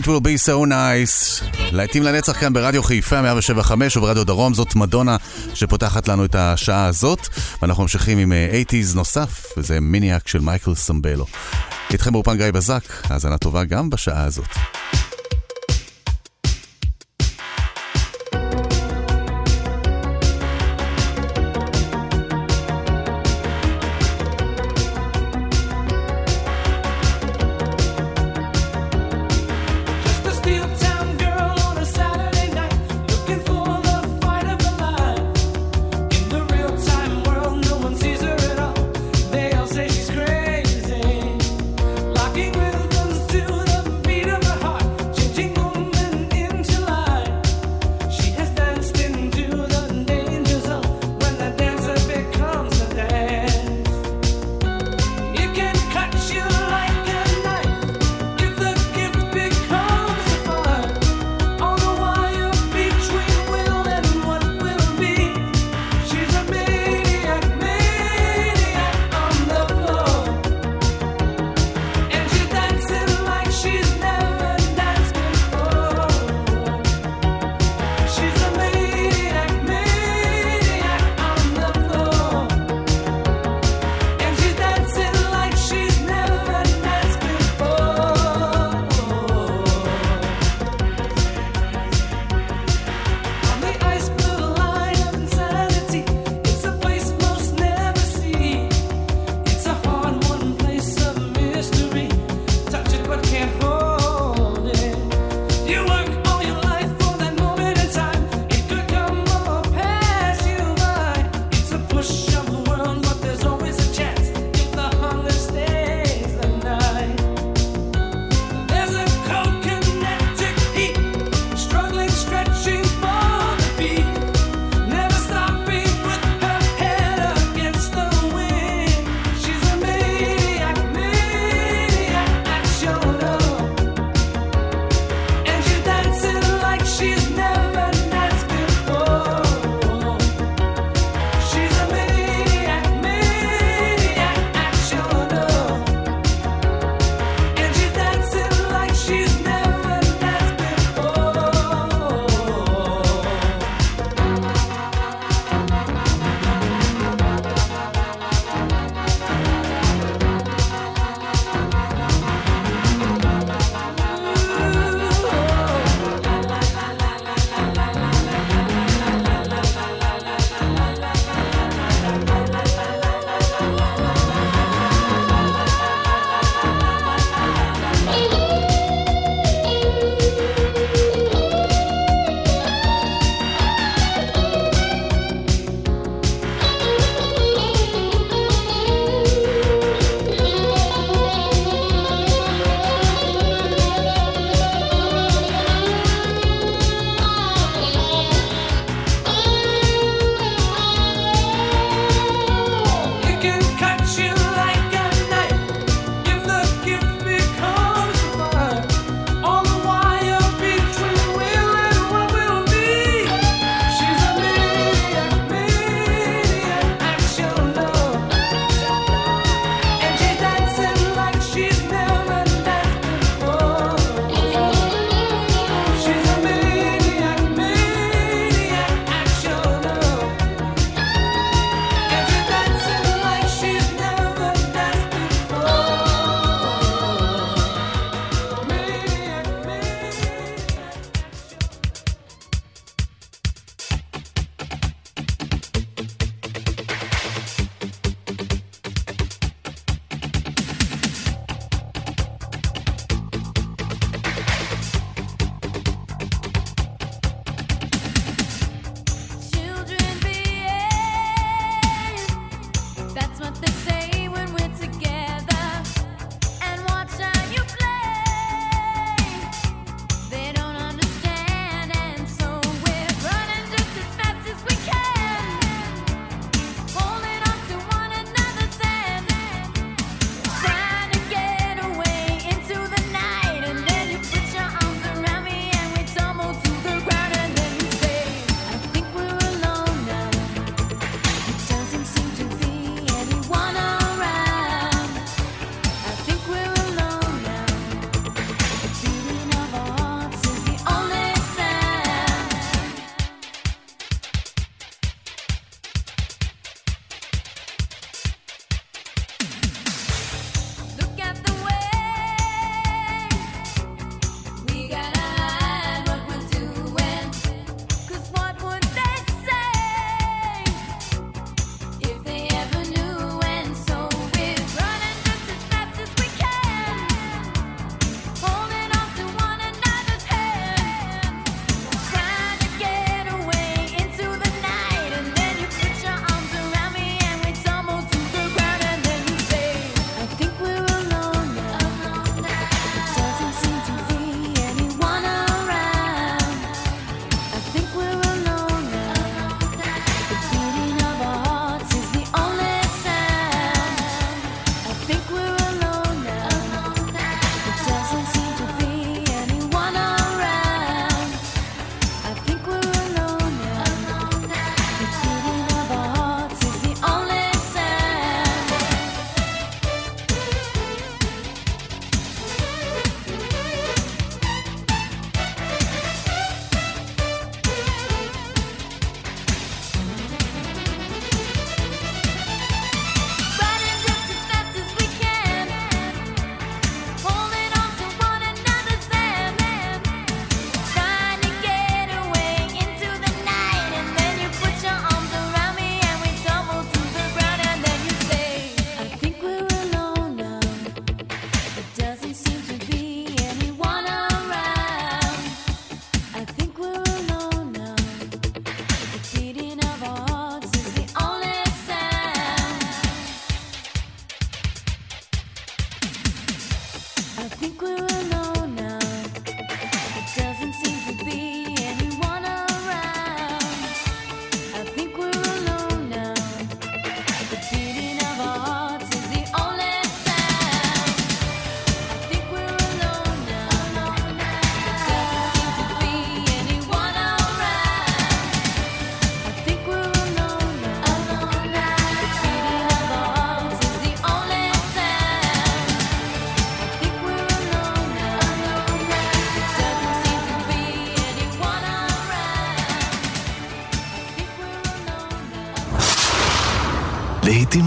It will be so nice. להיטים לנצח כאן ברדיו חיפה 175 וברדיו דרום, זאת מדונה שפותחת לנו את השעה הזאת. ואנחנו ממשיכים עם אה, 80's נוסף, וזה מיניאק של מייקל סמבלו. איתכם באופן גיא בזק, האזנה טובה גם בשעה הזאת.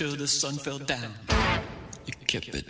till the sun fell down. You kept it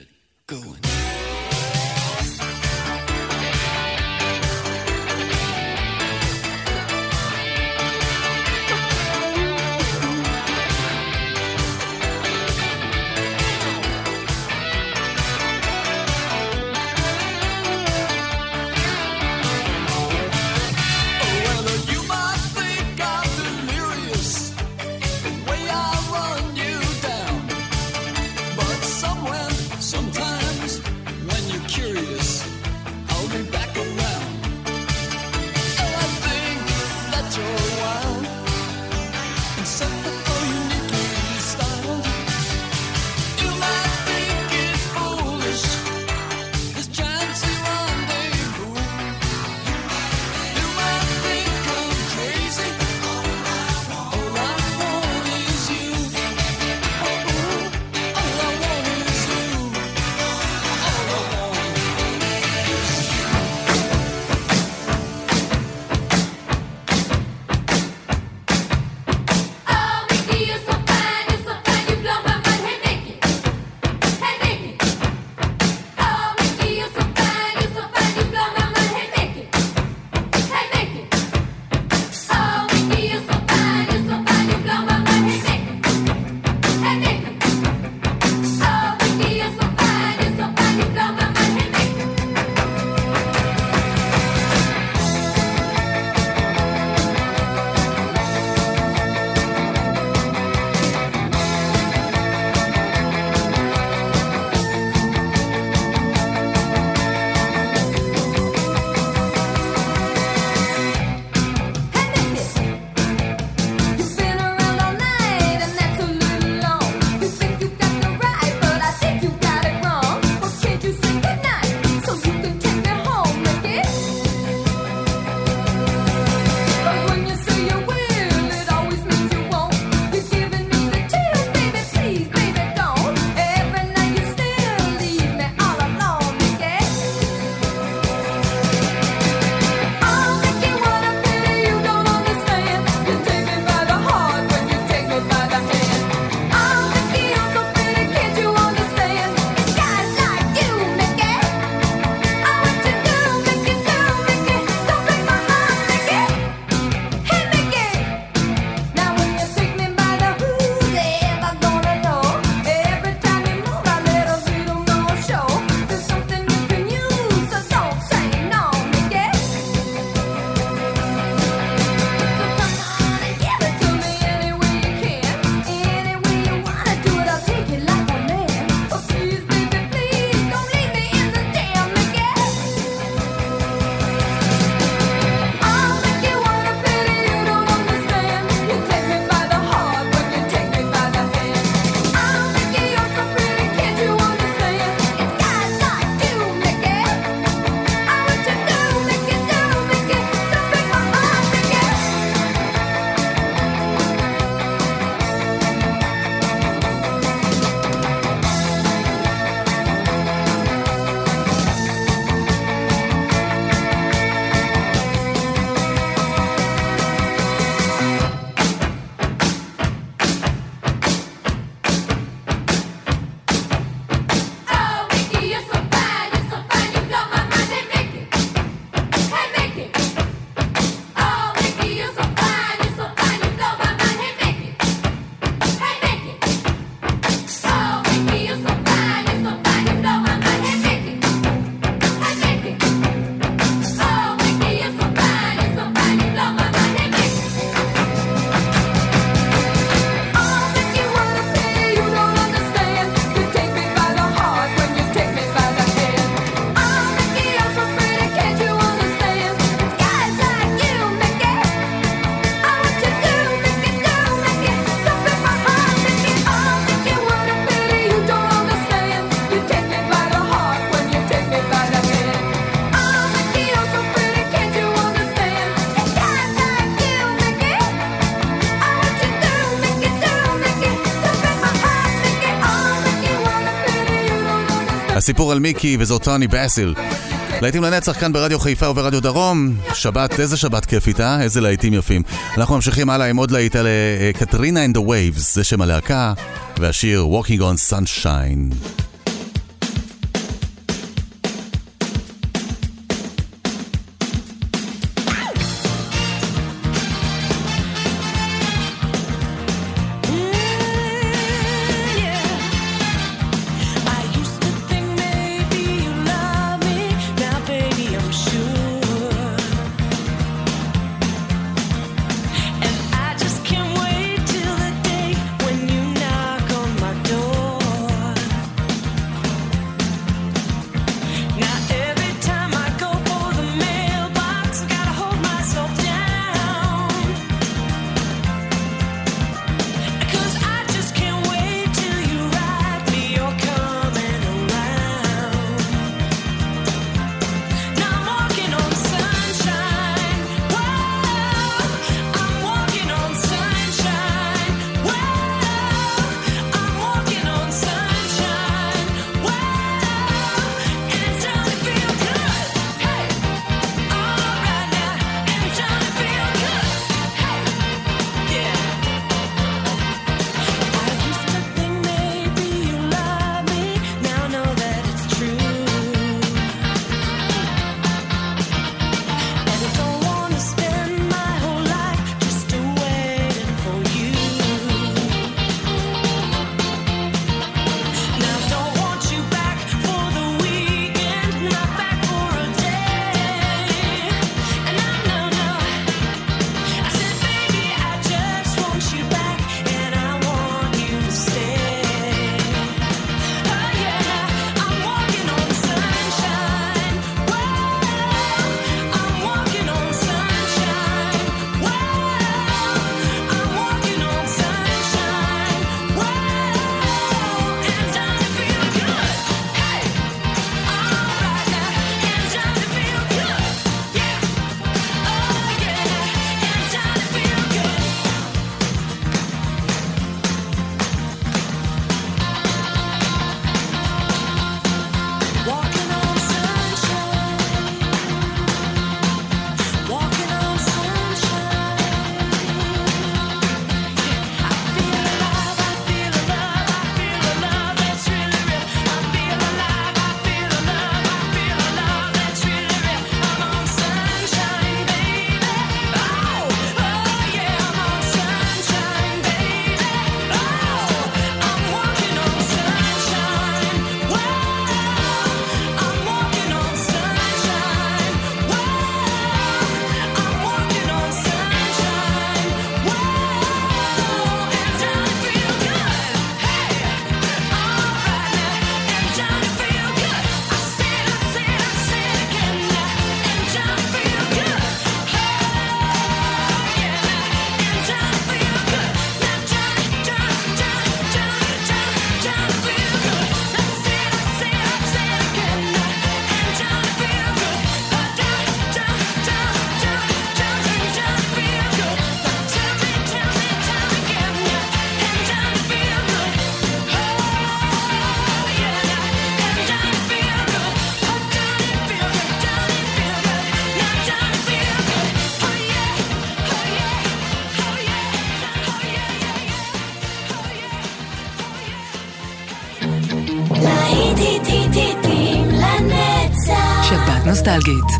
סיפור על מיקי, וזו טוני באסיל. להיטים לנצח כאן ברדיו חיפה וברדיו דרום. שבת, איזה שבת כיפית, אה? איזה להיטים יפים. אנחנו ממשיכים הלאה עם עוד להיט על אה, אה, קטרינה אנד הווייבס, זה שם הלהקה, והשיר Walking on Sunshine.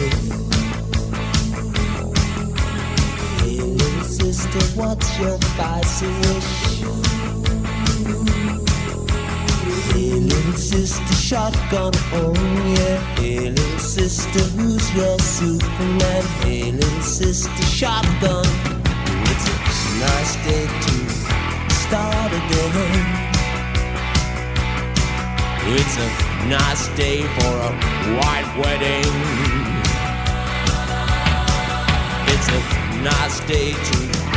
It? Hey, little sister, what's your spicy wish? Hey, little sister, shotgun, oh yeah. Hey, little sister, who's your Superman? Hey, little sister, shotgun. It's a nice day to start again. It's a nice day for a white wedding. It's a nice day to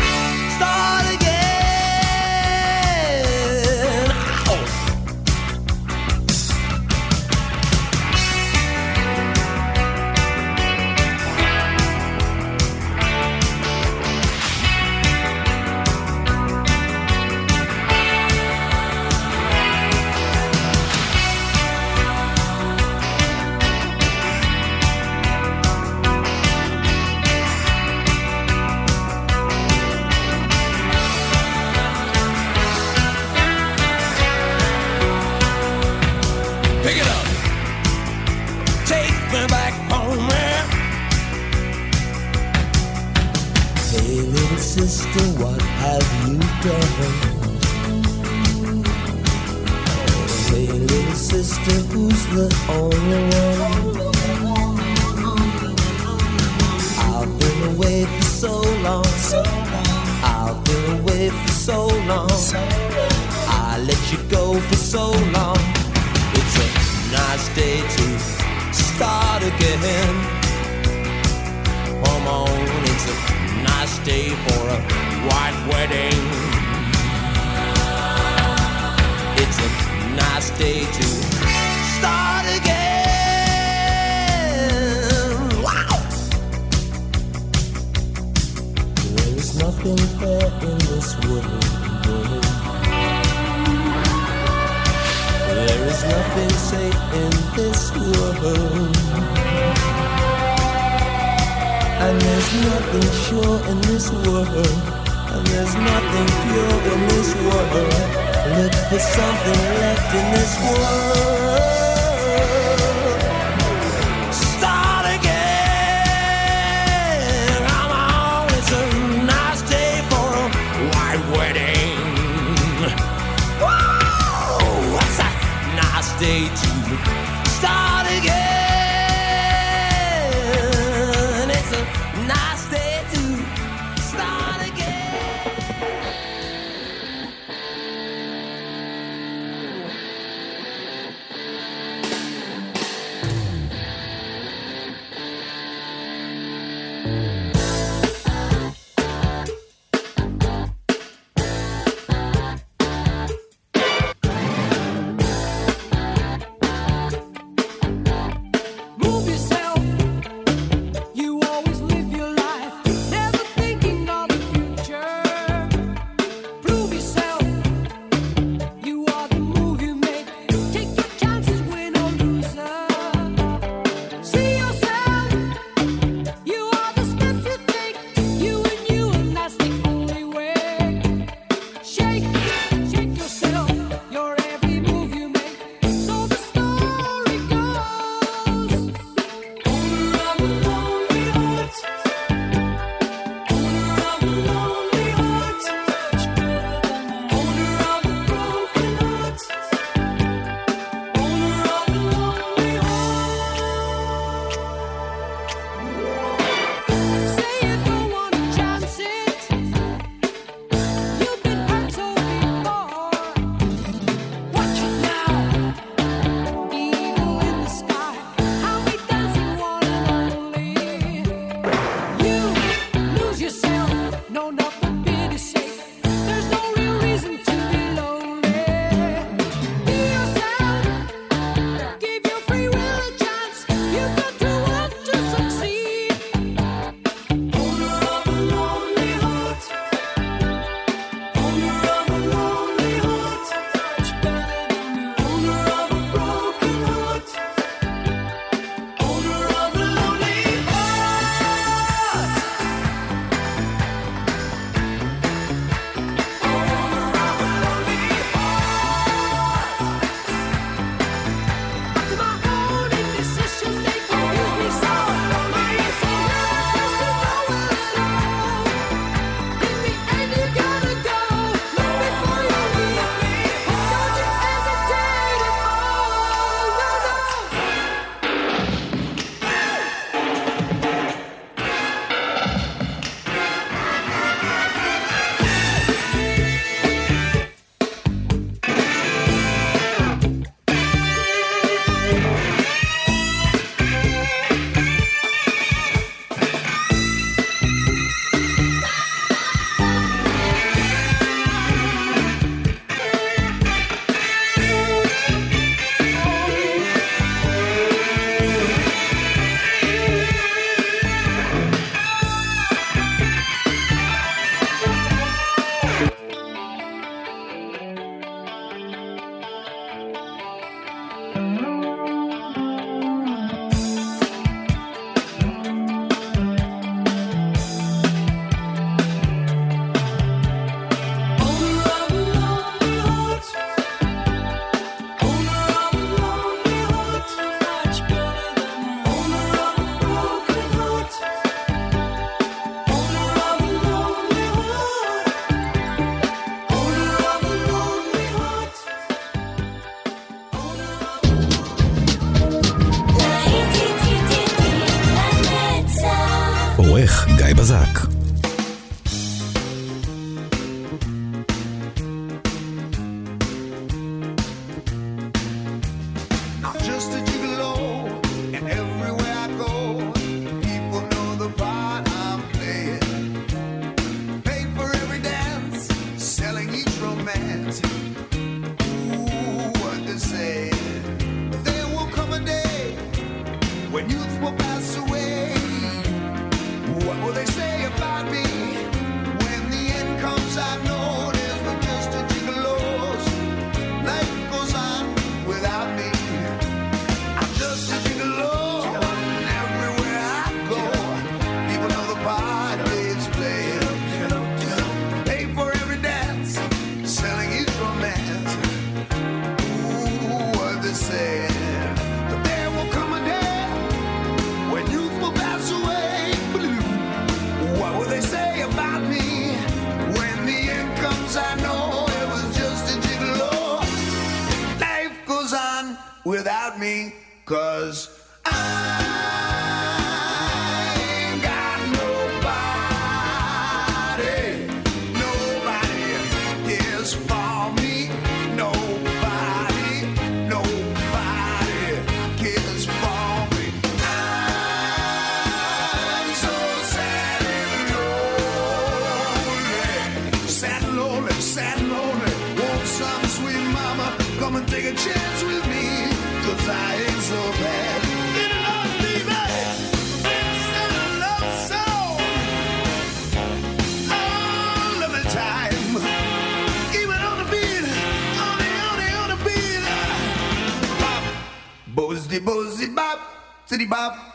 nice day to start again. Come on, it's a nice day for a white wedding. It's a nice day to start again. There is nothing fair in this world. There is nothing safe in this world. And there's nothing sure in this world. And there's nothing pure in this world. Look for something left in this world. Day it. me, cause zibab, zibab.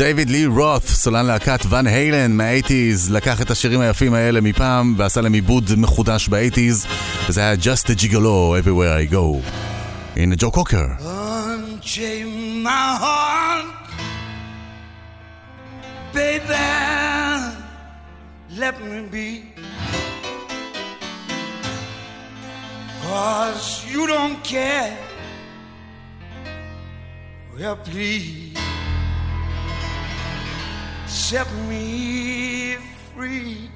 דייוויד לי רות', סולן להקת ואן היילן מהאייטיז, לקח את השירים היפים האלה מפעם ועשה להם עיבוד מחודש באייטיז, וזה היה Just a Gigolo, Everywhere I Go. הנה ג'ו קוקר. Let me be Cause you don't care Well please set me free.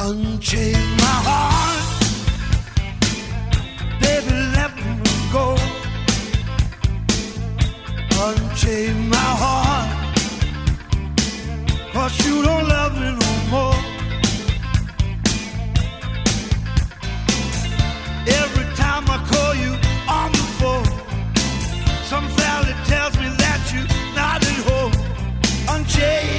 Unchain my heart, baby, let me go. Unchain my heart, cause you don't love me no more. Some fella tells me that you're not at home. Unchained.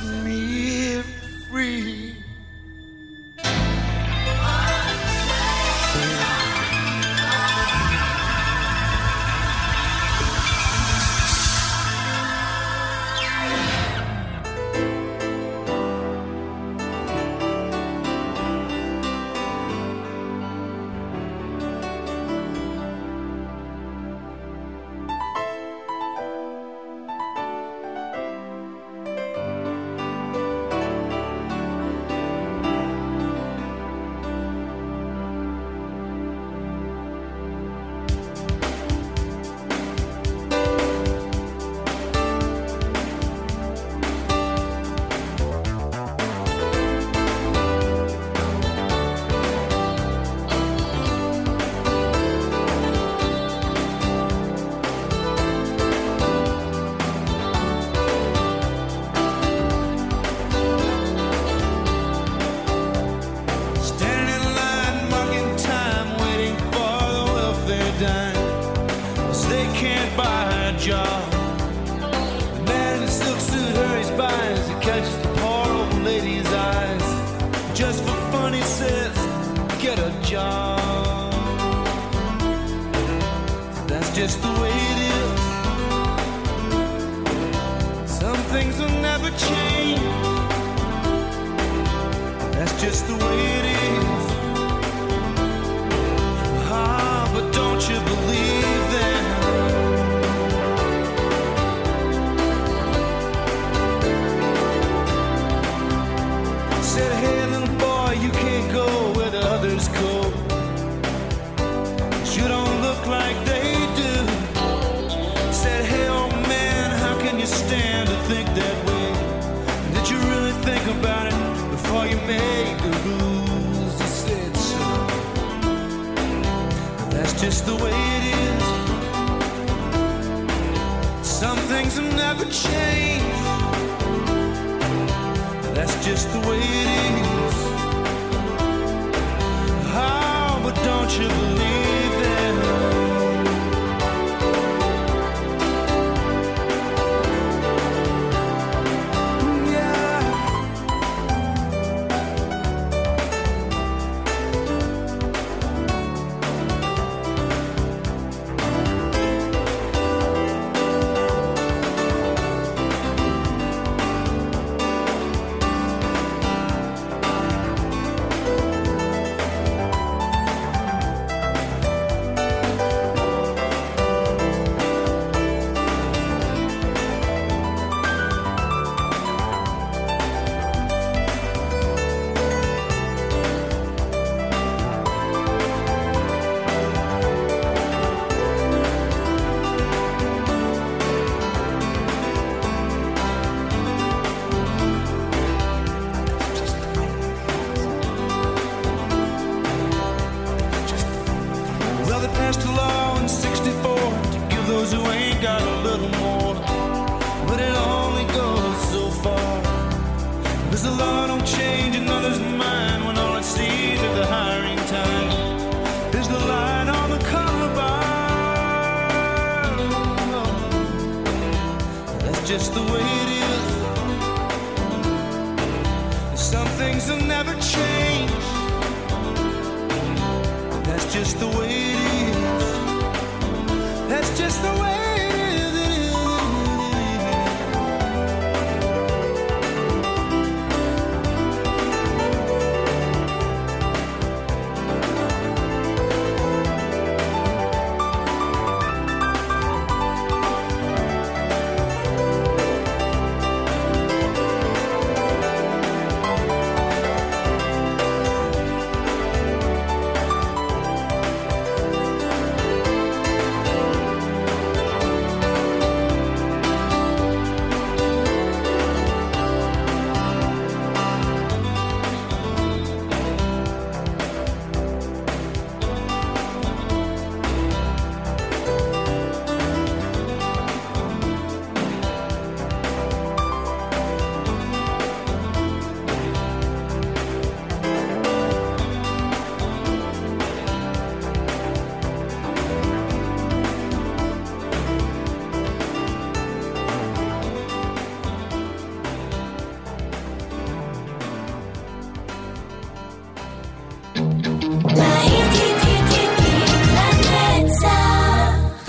set me free. passed a law in 64 to give those who ain't got a little more. But it only goes so far. There's a law don't change another's mind when all it sees is the hiring time. There's the light on the color bar. That's just the way it is. Some things will never change. That's just the way it is just the way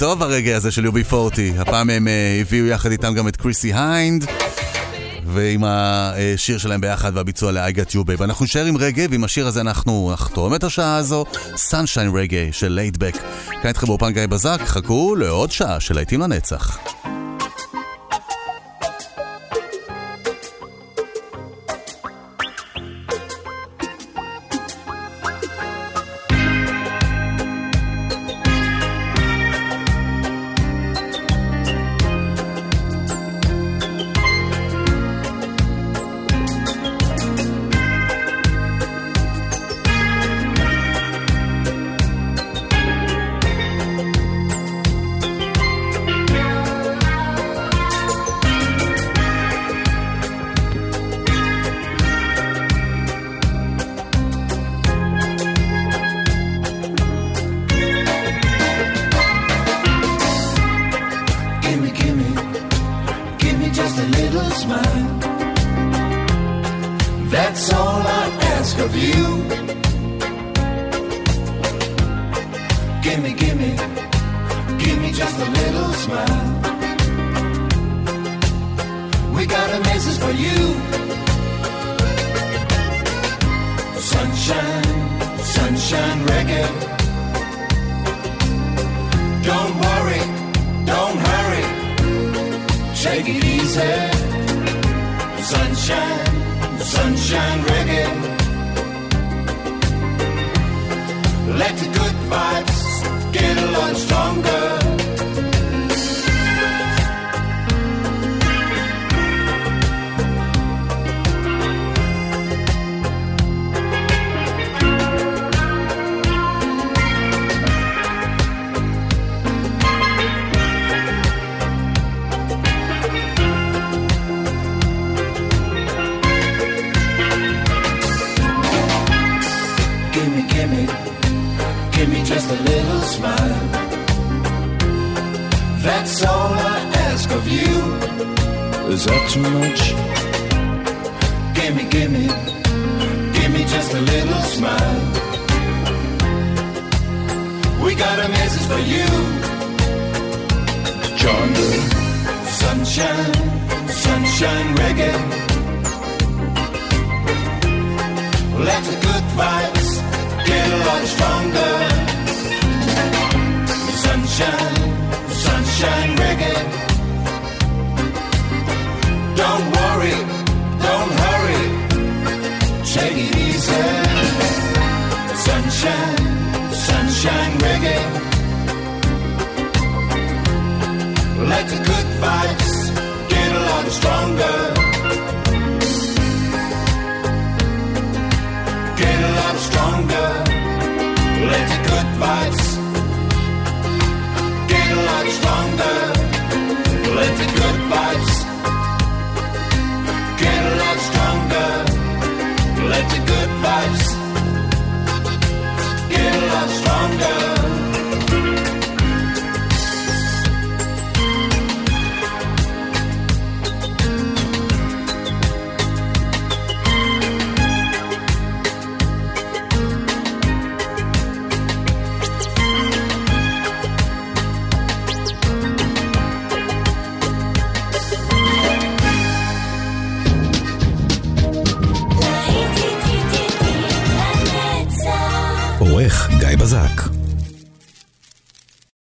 טוב הרגע הזה של UB40. הפעם הם אה, הביאו יחד איתם גם את קריסי היינד. ועם השיר שלהם ביחד והביצוע ל-I got you babe. אנחנו נשאר עם רגע, ועם השיר הזה אנחנו נחתום את השעה הזו, Sunshine רגע של לייטבק. כאן איתכם באופן גיא בזק, חכו לעוד שעה של להיטים לנצח. That's all I ask of you. Is that too much? Gimme, gimme, gimme just a little smile. We got a message for you. John Sunshine, sunshine reggae. Let the good vibes get a lot stronger. Sunshine, sunshine reggae. Don't worry, don't hurry. Take it easy. Sunshine, sunshine reggae. Let the good vibes get a lot stronger. get a lot stronger. Let the good vibes Let the good vibes get a lot stronger. Let the good vibes get a lot stronger.